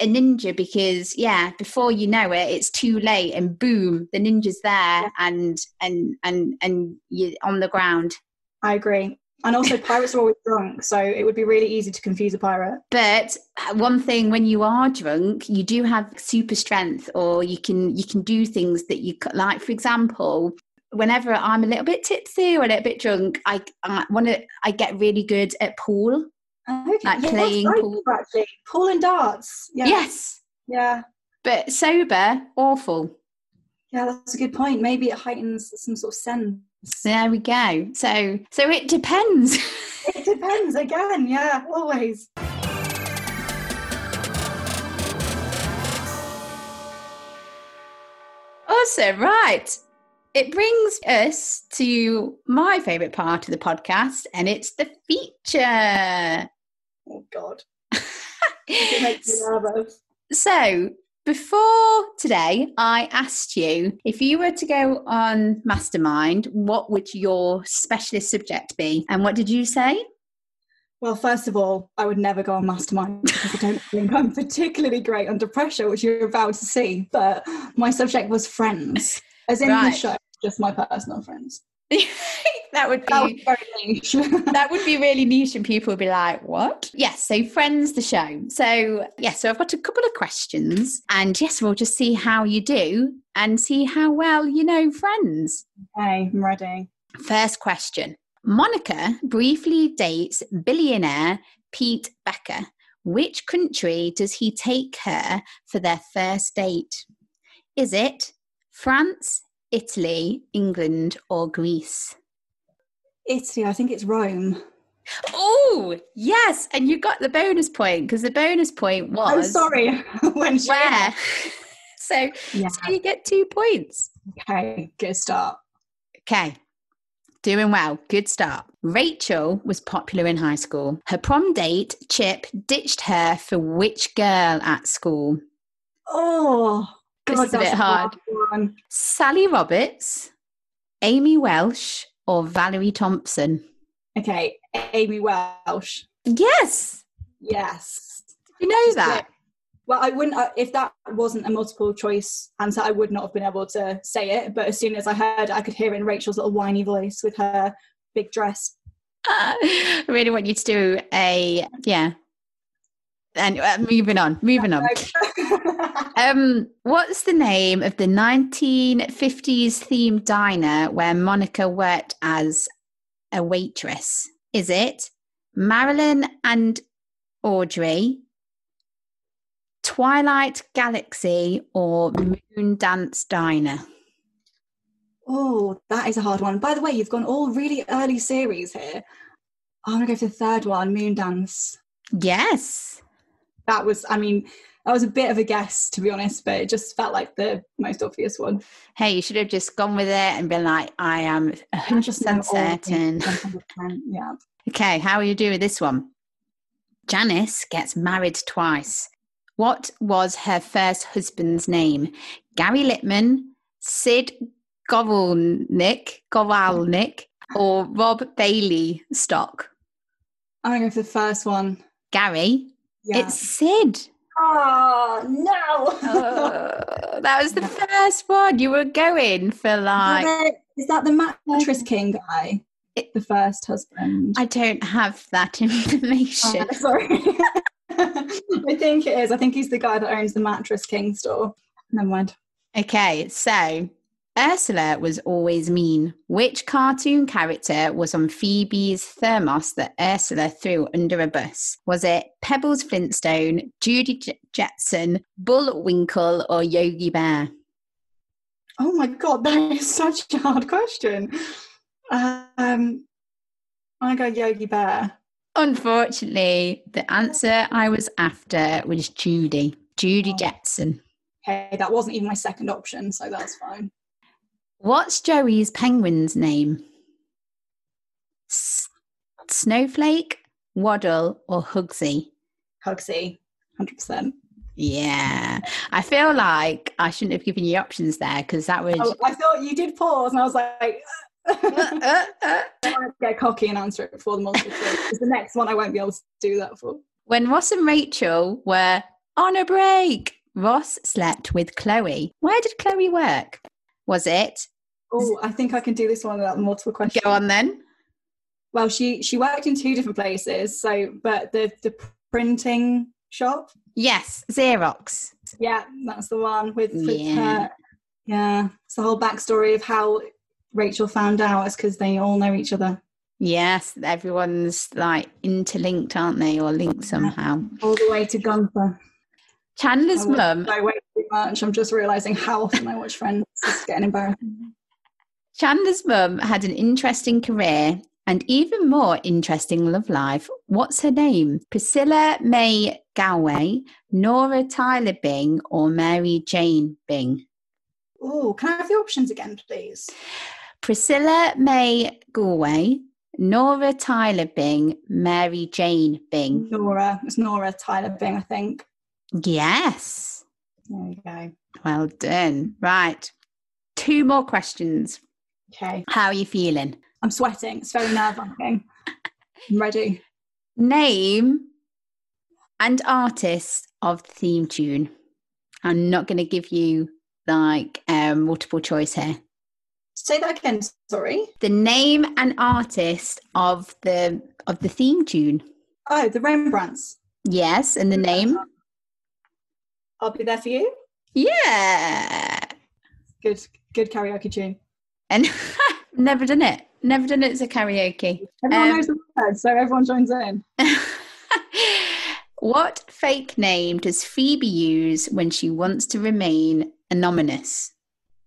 a ninja because yeah, before you know it, it's too late and boom, the ninja's there yeah. and and and and you're on the ground. I agree. And also, pirates are always drunk, so it would be really easy to confuse a pirate. But uh, one thing, when you are drunk, you do have super strength, or you can you can do things that you like. For example, whenever I'm a little bit tipsy or a little bit drunk, I, I want to. I get really good at pool, oh, okay. like yeah, playing right, pool. Actually, pool and darts. Yeah. Yes. Yeah. But sober, awful. Yeah, that's a good point. Maybe it heightens some sort of sense There we go. So, so it depends. It depends again. Yeah, always. Awesome. Right. It brings us to my favourite part of the podcast, and it's the feature. Oh God. It makes me nervous. So, before today, I asked you if you were to go on Mastermind, what would your specialist subject be? And what did you say? Well, first of all, I would never go on mastermind because I don't think I'm particularly great under pressure, which you're about to see. But my subject was friends, as in Right. the show, just my personal friends. that would That be very niche. that would be really niche and people would be like what yes so friends the show so yes so i've got a couple of questions and yes we'll just see how you do and see how well you know friends okay, I'm ready. first question monica briefly dates billionaire pete becker which country does he take her for their first date is it france italy england or greece Italy, I think it's Rome. Oh, yes. And you got the bonus point because the bonus point was I'm sorry. when where. so, Yeah. so you get two points. Okay, good start. Okay. Doing well. Good start. Rachel was popular in high school. Her prom date, Chip, ditched her for which girl at school? Oh, This God, is a bit hard. Sally Roberts, Amy Welsh, or Valerie Thompson? Okay, Amy Welsh. Yes. Yes. You know that. Well, I wouldn't, uh, if that wasn't a multiple choice answer, I would not have been able to say it. But as soon as I heard, it, I could hear it in Rachel's little whiny voice with her big dress. I really want you to do a yeah. And uh, moving on, moving on. Um, what's the name of the 1950s themed diner where Monica worked as a waitress? Is it Marilyn and Audrey, Twilight Galaxy, or Moon Dance Diner? oh, that is a hard one. By the way, you've gone all really early series here. I'm going to go for the third one, Moon Dance. Yes. That was, I mean, that was a bit of a guess, to be honest, but it just felt like the most obvious one. Hey, you should have just gone with it and been like, I am 100% just know all of certain. 100%, Yeah. Okay, how are you doing with this one? Janice gets married twice. What was her first husband's name? Gary Litman, Sid Goralnik, Goralnik, or Rob Bailey Stock? I'm going to go for the first one. Gary, Yeah. it's Sid. Oh, no. Oh, that was the first one. You were going for like, Is that the mattress um, king guy? It- the first husband. I don't have that information. Oh, sorry. I think it is. I think he's the guy that owns the mattress king store. Never mind. Okay, so Ursula was always mean. Which cartoon character was on Phoebe's thermos that Ursula threw under a bus? Was it Pebbles Flintstone, Judy J- Jetson, Bullwinkle, or Yogi Bear? Oh my god, that is such a hard question. Um, I go Yogi Bear. Unfortunately, the answer I was after was Judy, Judy Oh. Jetson. Okay, that wasn't even my second option, so that's fine. What's Joey's penguin's name? S- Snowflake, Waddle, or Hugsy? Hugsy, hundred percent. Yeah, I feel like I shouldn't have given you options there because that would. Oh, I thought you did pause, and I was like, Uh, uh, uh. I might get cocky and answer it before the multiple choice. 'cause the next one I won't be able to do that for. When Ross and Rachel were on a break, Ross slept with Chloe. Where did Chloe work? Was it? Oh, I think I can do this one without multiple questions. Go on then. Well, she she worked in two different places. So, but the the printing shop, Yes, Xerox. yeah, that's the one with, with Yeah. her. Yeah, it's the whole backstory of how Rachel found out is because they all know each other Yes, everyone's like interlinked, aren't they, or linked somehow? all the way to Gunther. Chandler's I mum go way too much. I'm just realizing how often I watch Friends. It's getting embarrassing. Chandler's mum had an interesting career and even more interesting love life. What's her name? Priscilla May Galway, Nora Tyler Bing, or Mary Jane Bing? Oh, can I have the options again, please? Priscilla May Galway, Nora Tyler Bing, Mary Jane Bing. Nora. It's Nora Tyler Bing, I think. Yes. There we go. Well done. Right. Two more questions. Okay. How are you feeling? I'm sweating. It's very nerve wracking. I'm ready. Name and artist of the theme tune. I'm not going to give you like um, multiple choice here. Say that again. Sorry. The name and artist of the of the theme tune. Oh, the Rembrandts. Yes, and the name. I'll be there for you. Yeah. Good, good karaoke tune. And never done it. Never done it as a karaoke. Everyone Um, knows the words, so everyone joins in. what fake name does Phoebe use when she wants to remain anonymous?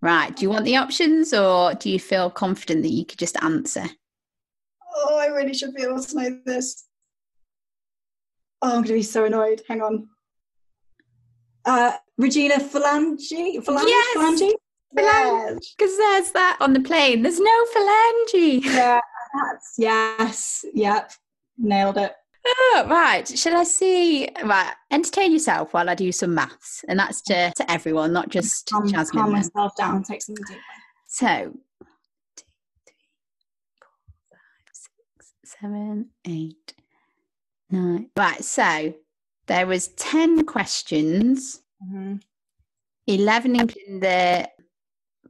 Right. Do you want the options or do you feel confident that you could just answer? Oh, I really should be able to know this. Oh, I'm going to be so annoyed. Hang on. Uh, Regina Phalange? Phalange? Yes! Phalange? Phalange. Because there's that on the plane. There's no phalange. Yeah, that's, yes. Yep. Nailed it. Oh, right. Shall I see? Right. Entertain yourself while I do some maths. And that's to, to everyone, not just Calm, Jasmine. calm myself down. Take some deep. So, two, three, four, five, six, seven, eight, nine. Right. So there was ten questions, Mhm. eleven including the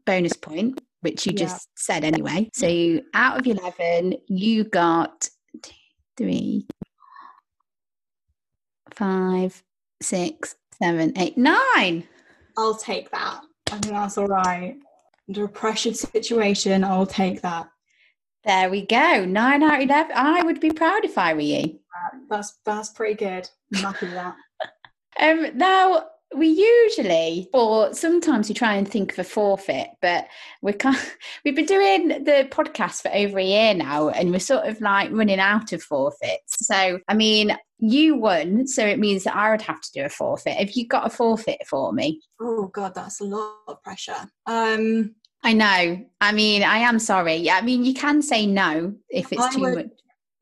bonus point, which you Yeah. just said anyway. So out of eleven, you got two, three, five, six, seven, eight, nine. I'll take that. I think that's all right. Under a pressured situation, I'll take that. There we go. Nine out of eleven. I would be proud if I were you. That's that's pretty good. I'm happy with that. Um, now we usually, or sometimes we try and think of a forfeit, but we can't. We've been doing the podcast for over a year now, and we're sort of like running out of forfeits. So, I mean, you won, so it means that I would have to do a forfeit. Have you got a forfeit for me? Oh god, that's a lot of pressure. Um, I know. I mean, I am sorry. I mean, you can say no if it's I too would- much.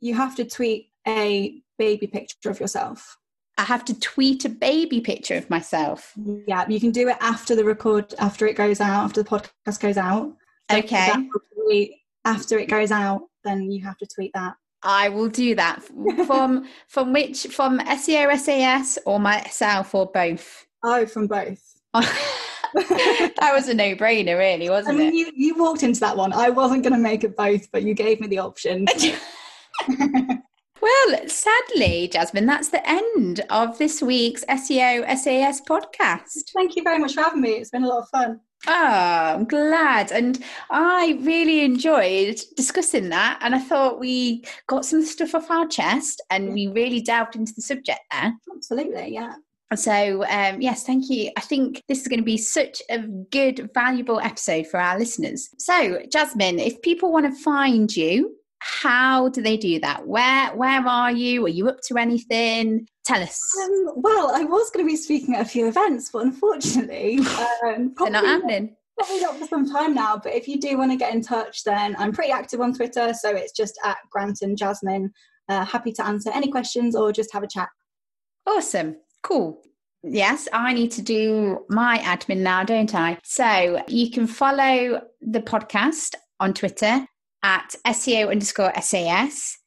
you have to tweet a baby picture of yourself. I have to tweet a baby picture of myself. Yeah, you can do it after the record, after it goes out, after the podcast goes out. So Okay. that will be- After it goes out, then you have to tweet that. I will do that from from which from SEO SAS or myself or both. Oh, from both. that was a no-brainer, really, wasn't it? I mean, you, you walked into that one. I wasn't going to make it both, but you gave me the option. Well, sadly, Jasmine, that's the end of this week's SEO SAS podcast. Thank you very much for having me. It's been a lot of fun. Oh, I'm glad. And I really enjoyed discussing that. And I thought we got some stuff off our chest and we really delved into the subject there. Absolutely, yeah. So, um, yes, thank you. I think this is going to be such a good, valuable episode for our listeners. So, Jasmine, if people want to find you, how do they do that? Where Where are you? Are you up to anything? Tell us. Um, well, I was going to be speaking at a few events, but unfortunately, um, They're not happening. probably not for some time now. But if you do want to get in touch, then I'm pretty active on Twitter, so it's just at GrantonJasmine. Uh, happy to answer any questions or just have a chat. Awesome. Cool. Yes, I need to do my admin now, don't I? So you can follow the podcast on Twitter at SEO underscore SAS.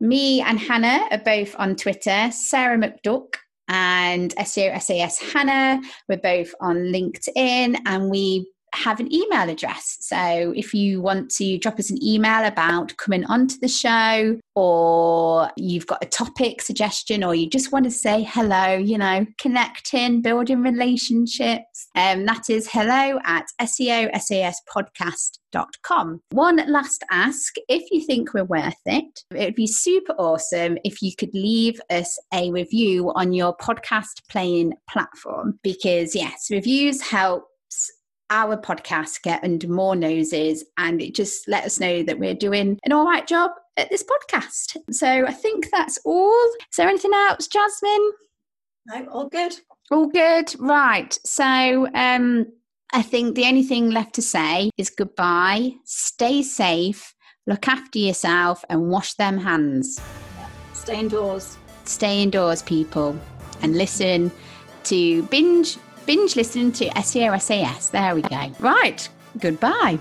Me and Hannah are both on Twitter, Sarah McDuck and SEO SAS Hannah. We're both on LinkedIn and we have an email address. So if you want to drop us an email about coming onto the show, or you've got a topic suggestion, or you just want to say hello, you know, connecting, building relationships, um, that is hello at SEOSASpodcast.com. One last ask if you think we're worth it, it would be super awesome if you could leave us a review on your podcast playing platform because, yes, reviews help our podcast get under more noses and it just let us know that we're doing an all right job at this podcast. So I think that's all. Is there anything else, Jasmine? No, all good. All good. Right. So um I think the only thing left to say is goodbye. Stay safe, look after yourself and wash them hands. Stay indoors. Stay indoors, people, and listen to binge binge listening to SEO. There we go. Right. Goodbye.